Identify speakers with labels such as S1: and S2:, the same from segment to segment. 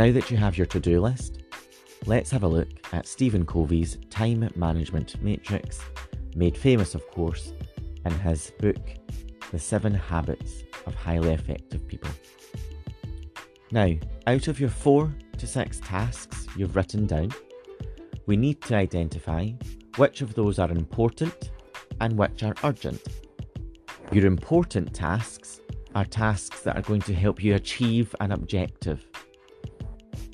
S1: Now that you have your to do list, let's have a look at Stephen Covey's time management matrix, made famous, of course, in his book, The Seven Habits of Highly Effective People. Now, out of your four to six tasks you've written down, we need to identify which of those are important and which are urgent. Your important tasks are tasks that are going to help you achieve an objective.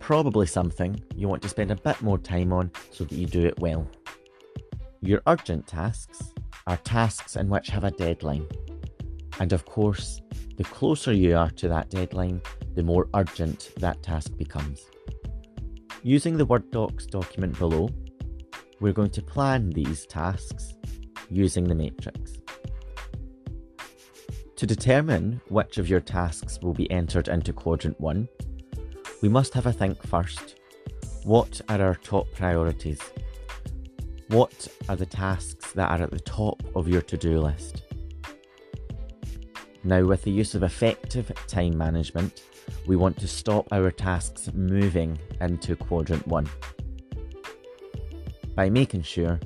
S1: Probably something you want to spend a bit more time on so that you do it well. Your urgent tasks are tasks in which have a deadline. And of course, the closer you are to that deadline, the more urgent that task becomes. Using the Word Docs document below, we're going to plan these tasks using the matrix. To determine which of your tasks will be entered into quadrant 1, we must have a think first. What are our top priorities? What are the tasks that are at the top of your to do list? Now, with the use of effective time management, we want to stop our tasks moving into quadrant 1 by making sure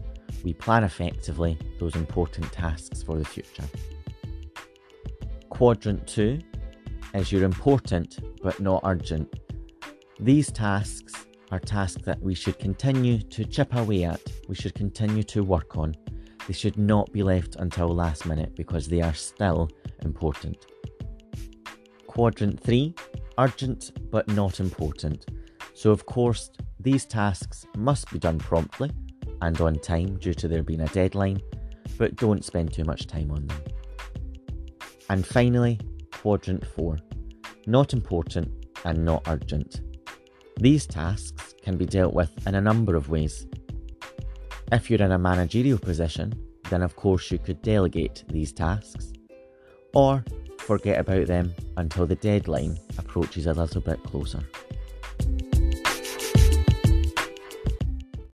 S1: we plan effectively those important tasks for the future. Quadrant 2 is your important but not urgent. These tasks are tasks that we should continue to chip away at, we should continue to work on. They should not be left until last minute because they are still important. Quadrant 3 urgent but not important. So, of course, these tasks must be done promptly and on time due to there being a deadline, but don't spend too much time on them. And finally, quadrant 4 not important and not urgent. These tasks can be dealt with in a number of ways. If you're in a managerial position, then of course you could delegate these tasks, or forget about them until the deadline approaches a little bit closer.